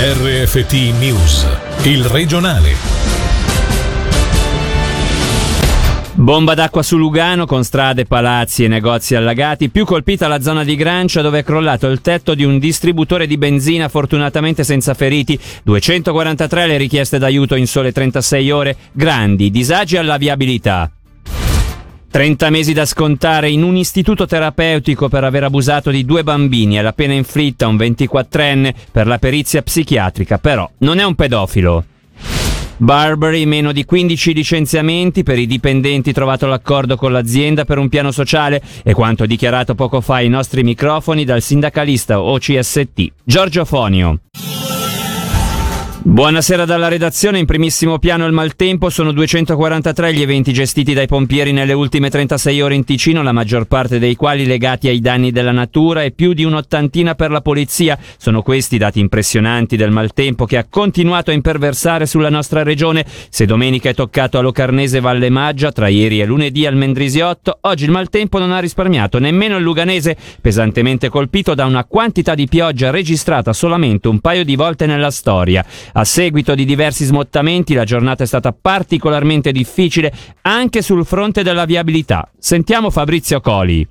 RFT News, il regionale. Bomba d'acqua su Lugano con strade, palazzi e negozi allagati, più colpita la zona di Grancia dove è crollato il tetto di un distributore di benzina fortunatamente senza feriti, 243 le richieste d'aiuto in sole 36 ore, grandi disagi alla viabilità. 30 mesi da scontare in un istituto terapeutico per aver abusato di due bambini e la pena inflitta a un 24enne per la perizia psichiatrica, però non è un pedofilo. Barbary, meno di 15 licenziamenti per i dipendenti, trovato l'accordo con l'azienda per un piano sociale e quanto dichiarato poco fa ai nostri microfoni dal sindacalista OCST Giorgio Fonio. Buonasera dalla redazione, in primissimo piano il maltempo, sono 243 gli eventi gestiti dai pompieri nelle ultime 36 ore in Ticino, la maggior parte dei quali legati ai danni della natura e più di un'ottantina per la polizia. Sono questi i dati impressionanti del maltempo che ha continuato a imperversare sulla nostra regione. Se domenica è toccato a Locarnese Valle Maggia, tra ieri e lunedì al Mendrisiotto, oggi il maltempo non ha risparmiato nemmeno il Luganese, pesantemente colpito da una quantità di pioggia registrata solamente un paio di volte nella storia. A seguito di diversi smottamenti la giornata è stata particolarmente difficile anche sul fronte della viabilità. Sentiamo Fabrizio Coli.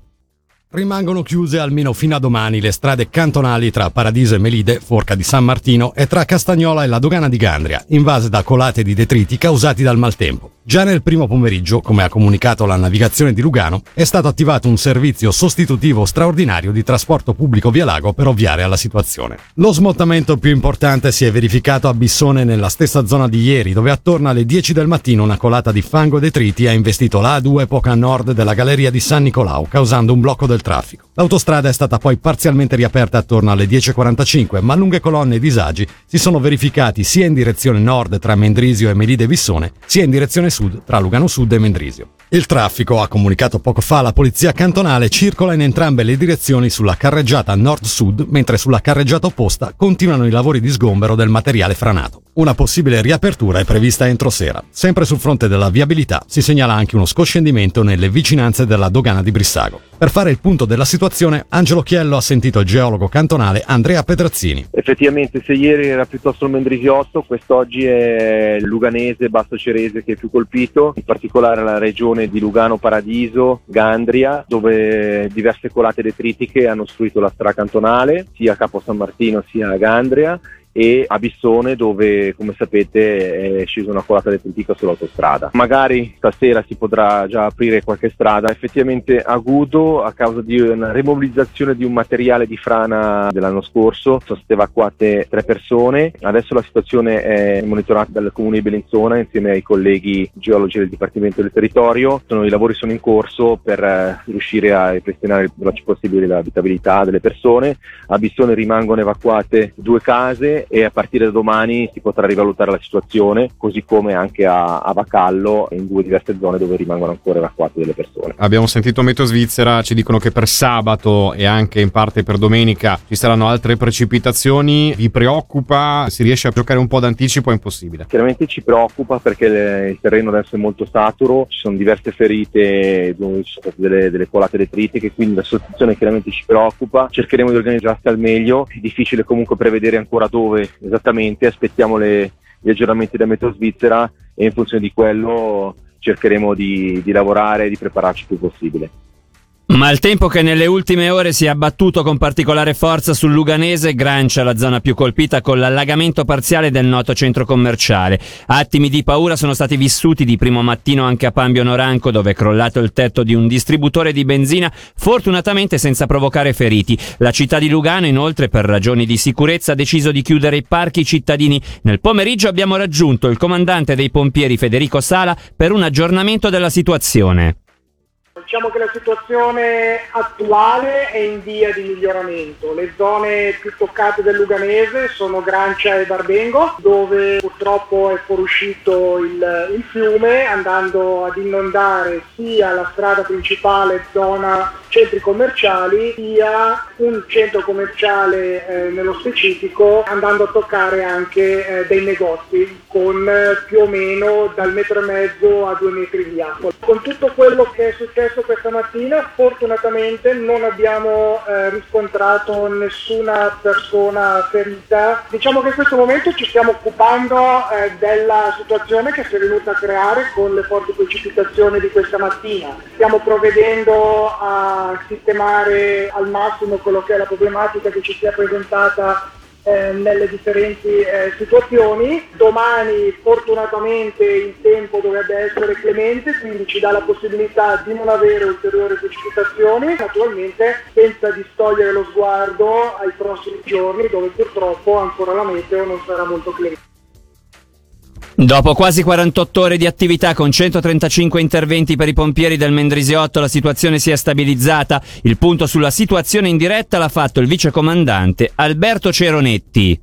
Rimangono chiuse almeno fino a domani le strade cantonali tra Paradiso e Melide, Forca di San Martino, e tra Castagnola e la dogana di Gandria, invase da colate di detriti causati dal maltempo. Già nel primo pomeriggio, come ha comunicato la navigazione di Lugano, è stato attivato un servizio sostitutivo straordinario di trasporto pubblico via lago per ovviare alla situazione. Lo smottamento più importante si è verificato a Bissone nella stessa zona di ieri, dove attorno alle 10 del mattino una colata di fango e detriti ha investito la A2 poco a nord della galleria di San Nicolao, causando un blocco del traffico. L'autostrada è stata poi parzialmente riaperta attorno alle 10.45, ma lunghe colonne e disagi si sono verificati sia in direzione nord tra Mendrisio e Melide Bissone, sia in direzione sud tra Lugano Sud e Mendrisio. Il traffico, ha comunicato poco fa la polizia cantonale, circola in entrambe le direzioni sulla carreggiata nord-sud, mentre sulla carreggiata opposta continuano i lavori di sgombero del materiale franato. Una possibile riapertura è prevista entro sera. Sempre sul fronte della viabilità si segnala anche uno scoscendimento nelle vicinanze della dogana di Brissago. Per fare il punto della situazione, Angelo Chiello ha sentito il geologo cantonale Andrea Pedrazzini. Effettivamente, se ieri era piuttosto il Mendrisiotto, quest'oggi è il Luganese, Basso Cerese che è più colpito, in particolare la regione di Lugano Paradiso, Gandria, dove diverse colate detritiche hanno ostruito la strada cantonale, sia a Capo San Martino sia a Gandria e a Bissone dove come sapete è scesa una colata detritica sull'autostrada. Magari stasera si potrà già aprire qualche strada, effettivamente agudo a causa di una remobilizzazione di un materiale di frana dell'anno scorso, sono state evacuate tre persone, adesso la situazione è monitorata dal comune di Bellinzona insieme ai colleghi geologi del Dipartimento del Territorio, sono, i lavori sono in corso per eh, riuscire a ripristinare il più possibile l'abitabilità delle persone, a Bissone rimangono evacuate due case e a partire da domani si potrà rivalutare la situazione, così come anche a, a Vacallo in due diverse zone dove rimangono ancora evacuate delle persone. Abbiamo sentito Meteo Svizzera, ci dicono che per sabato e anche in parte per domenica ci saranno altre precipitazioni. Vi preoccupa? Si riesce a giocare un po' d'anticipo? È impossibile. Chiaramente ci preoccupa perché le, il terreno adesso è molto saturo, ci sono diverse ferite, ci sono delle, delle colate detritiche, quindi la situazione chiaramente ci preoccupa. Cercheremo di organizzarsi al meglio, è difficile comunque prevedere ancora dove dove esattamente, aspettiamo le, gli aggiornamenti da Meteo Svizzera e in funzione di quello cercheremo di, di lavorare e di prepararci il più possibile. Ma il tempo che nelle ultime ore si è abbattuto con particolare forza sul Luganese, Grancia la zona più colpita con l'allagamento parziale del noto centro commerciale. Attimi di paura sono stati vissuti di primo mattino anche a Pambio Noranco dove è crollato il tetto di un distributore di benzina, fortunatamente senza provocare feriti. La città di Lugano inoltre per ragioni di sicurezza ha deciso di chiudere i parchi cittadini. Nel pomeriggio abbiamo raggiunto il comandante dei pompieri Federico Sala per un aggiornamento della situazione. Diciamo che la situazione attuale è in via di miglioramento. Le zone più toccate del Luganese sono Grancia e Barbengo, dove purtroppo è fuoriuscito il, il fiume andando ad inondare sia la strada principale zona centri commerciali sia un centro commerciale eh, nello specifico andando a toccare anche eh, dei negozi con eh, più o meno dal metro e mezzo a due metri di acqua. Con tutto quello che è successo successo questa mattina. Fortunatamente non abbiamo eh, riscontrato nessuna persona ferita. Diciamo che in questo momento ci stiamo occupando eh, della situazione che si è venuta a creare con le forti precipitazioni di questa mattina. Stiamo provvedendo a sistemare al massimo quello che è la problematica che ci si è presentata eh, nelle differenti eh, situazioni. Domani fortunatamente il tempo dovrebbe essere clemente, quindi ci dà la possibilità di non avere ulteriori precipitazioni, naturalmente senza distogliere lo sguardo ai prossimi giorni dove purtroppo ancora la meteo non sarà molto clemente. Dopo quasi 48 ore di attività con 135 interventi per i pompieri del Mendrisiotto, la situazione si è stabilizzata. Il punto sulla situazione in diretta l'ha fatto il vicecomandante Alberto Ceronetti.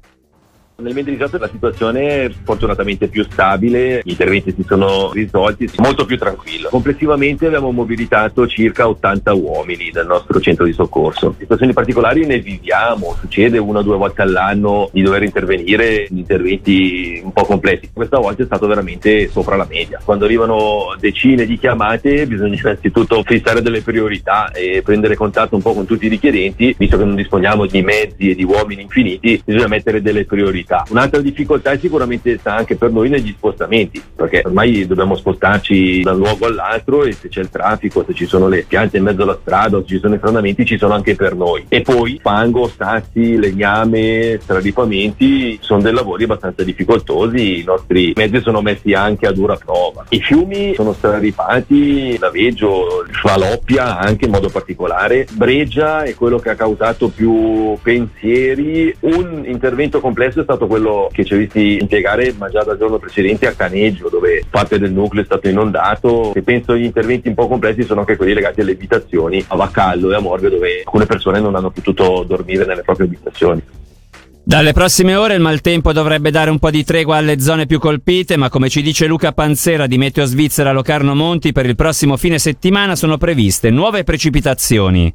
Nel Mendrisotto la situazione è fortunatamente più stabile, gli interventi si sono risolti, molto più tranquillo. Complessivamente abbiamo mobilitato circa 80 uomini dal nostro centro di soccorso. Situazioni particolari ne viviamo, succede una o due volte all'anno di dover intervenire in interventi un po' complessi. Questa volta è stato veramente sopra la media. Quando arrivano decine di chiamate bisogna innanzitutto fissare delle priorità e prendere contatto un po' con tutti i richiedenti, visto che non disponiamo di mezzi e di uomini infiniti, bisogna mettere delle priorità mobilità. Un'altra difficoltà è sicuramente sta anche per noi negli spostamenti, perché ormai dobbiamo spostarci da un luogo all'altro e se c'è il traffico, se ci sono le piante in mezzo alla strada se ci sono i frenamenti, ci sono anche per noi. E poi fango, sassi, legname, stradipamenti sono dei lavori abbastanza difficoltosi, i nostri mezzi sono messi anche a dura prova. I fiumi sono straripati, Laveggio, Schwaloppia anche in modo particolare, Breggia è quello che ha causato più pensieri. Un intervento complesso è stato stato quello che ci ha visti impiegare, ma già dal giorno precedente a Caneggio, dove parte del nucleo è stato inondato. E penso gli interventi un po' complessi sono anche quelli legati alle abitazioni a Vacallo e a Morve, dove alcune persone non hanno potuto dormire nelle proprie abitazioni. Dalle prossime ore il maltempo dovrebbe dare un po' di tregua alle zone più colpite, ma come ci dice Luca Panzera di Meteo Svizzera Locarno Monti, per il prossimo fine settimana sono previste nuove precipitazioni.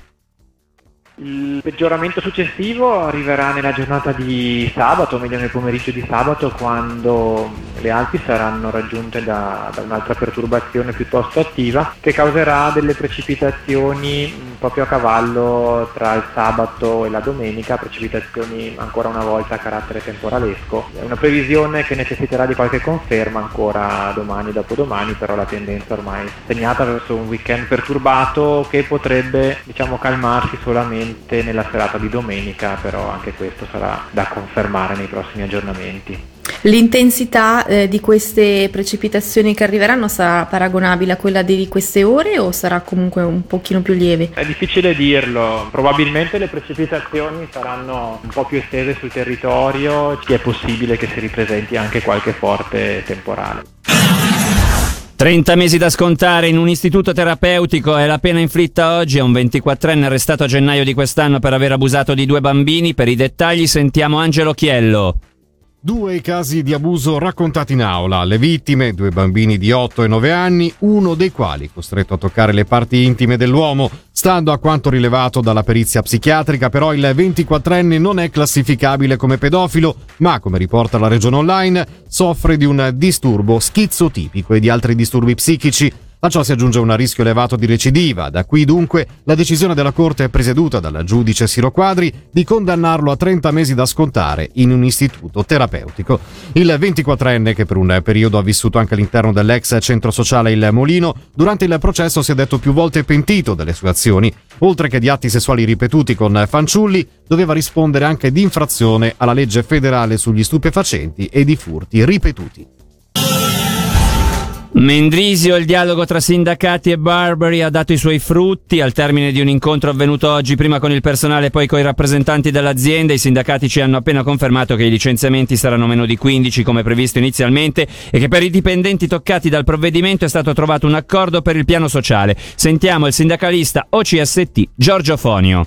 Il peggioramento successivo arriverà nella giornata di sabato, meglio nel pomeriggio di sabato, quando le Alpi saranno raggiunte da, da un'altra perturbazione piuttosto attiva che causerà delle precipitazioni proprio a cavallo tra il sabato e la domenica, precipitazioni ancora una volta a carattere temporalesco. È una previsione che necessiterà di qualche conferma ancora domani e dopodomani, però la tendenza ormai è segnata verso un weekend perturbato che potrebbe diciamo calmarsi solamente nella serata di domenica, però anche questo sarà da confermare nei prossimi aggiornamenti. L'intensità eh, di queste precipitazioni che arriveranno sarà paragonabile a quella di queste ore o sarà comunque un pochino più lieve? È difficile dirlo, probabilmente le precipitazioni saranno un po' più estese sul territorio, è possibile che si ripresenti anche qualche forte temporale. 30 mesi da scontare in un istituto terapeutico è la pena inflitta oggi a un 24enne arrestato a gennaio di quest'anno per aver abusato di due bambini. Per i dettagli sentiamo Angelo Chiello. Due casi di abuso raccontati in aula. Le vittime, due bambini di 8 e 9 anni, uno dei quali costretto a toccare le parti intime dell'uomo. Stando a quanto rilevato dalla perizia psichiatrica, però il 24enne non è classificabile come pedofilo, ma come riporta la regione online, soffre di un disturbo schizotipico e di altri disturbi psichici a ciò si aggiunge un rischio elevato di recidiva, da qui dunque la decisione della Corte presieduta dal giudice Siro Quadri di condannarlo a 30 mesi da scontare in un istituto terapeutico. Il 24enne, che per un periodo ha vissuto anche all'interno dell'ex centro sociale Il Molino, durante il processo si è detto più volte pentito delle sue azioni. Oltre che di atti sessuali ripetuti con fanciulli, doveva rispondere anche di infrazione alla legge federale sugli stupefacenti e di furti ripetuti. Mendrisio, il dialogo tra sindacati e Barbary ha dato i suoi frutti. Al termine di un incontro avvenuto oggi, prima con il personale e poi con i rappresentanti dell'azienda, i sindacati ci hanno appena confermato che i licenziamenti saranno meno di 15 come previsto inizialmente e che per i dipendenti toccati dal provvedimento è stato trovato un accordo per il piano sociale. Sentiamo il sindacalista OCST Giorgio Fonio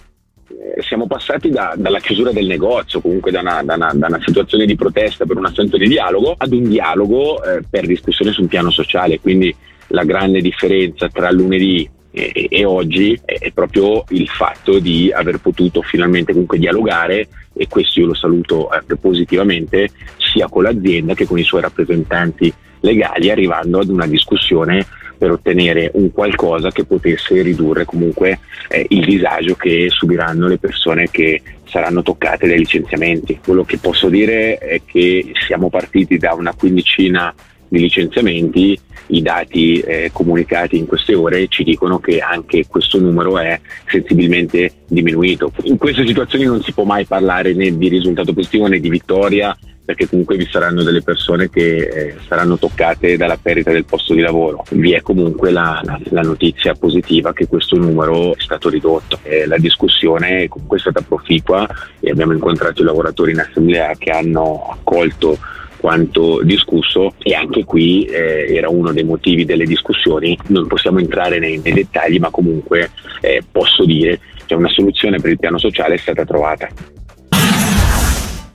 siamo passati da, dalla chiusura del negozio, comunque da una, da, una, da una, situazione di protesta per un assenso di dialogo, ad un dialogo eh, per discussione sul piano sociale. Quindi la grande differenza tra lunedì e, e oggi è proprio il fatto di aver potuto finalmente comunque dialogare e questo io lo saluto eh, positivamente sia con l'azienda che con i suoi rappresentanti legali arrivando ad una discussione per ottenere un qualcosa che potesse ridurre comunque eh, il disagio che subiranno le persone che saranno toccate dai licenziamenti. Quello che posso dire è che siamo partiti da una quindicina di licenziamenti, i dati eh, comunicati in queste ore ci dicono che anche questo numero è sensibilmente diminuito. In queste situazioni non si può mai parlare né di risultato positivo né di vittoria perché comunque vi saranno delle persone che eh, saranno toccate dalla perdita del posto di lavoro. Vi è comunque la, la, la notizia positiva che questo numero è stato ridotto. Eh, la discussione comunque è stata proficua e abbiamo incontrato i lavoratori in assemblea che hanno accolto quanto discusso e anche qui eh, era uno dei motivi delle discussioni. Non possiamo entrare nei, nei dettagli, ma comunque eh, posso dire che una soluzione per il piano sociale è stata trovata.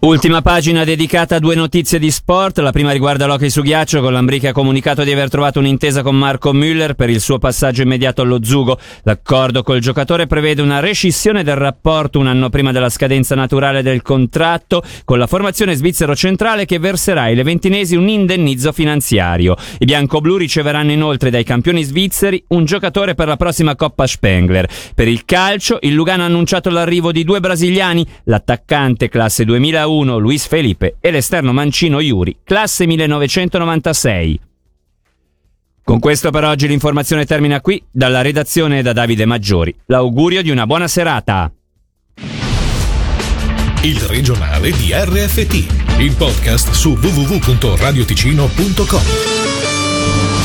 Ultima pagina dedicata a due notizie di sport. La prima riguarda l'hockey su ghiaccio, con l'Ambriche ha comunicato di aver trovato un'intesa con Marco Müller per il suo passaggio immediato allo Zugo. L'accordo col giocatore prevede una rescissione del rapporto un anno prima della scadenza naturale del contratto con la formazione svizzero centrale che verserà ai leventinesi un indennizzo finanziario. I bianco-blu riceveranno inoltre dai campioni svizzeri un giocatore per la prossima Coppa Spengler. Per il calcio, il Lugano ha annunciato l'arrivo di due brasiliani, l'attaccante classe 2001 2001 Luis Felipe e l'esterno mancino Yuri, classe 1996. Con questo per oggi l'informazione termina qui, dalla redazione da Davide Maggiori. L'augurio di una buona serata. Il regionale di RFT, il podcast su www.radioticino.com.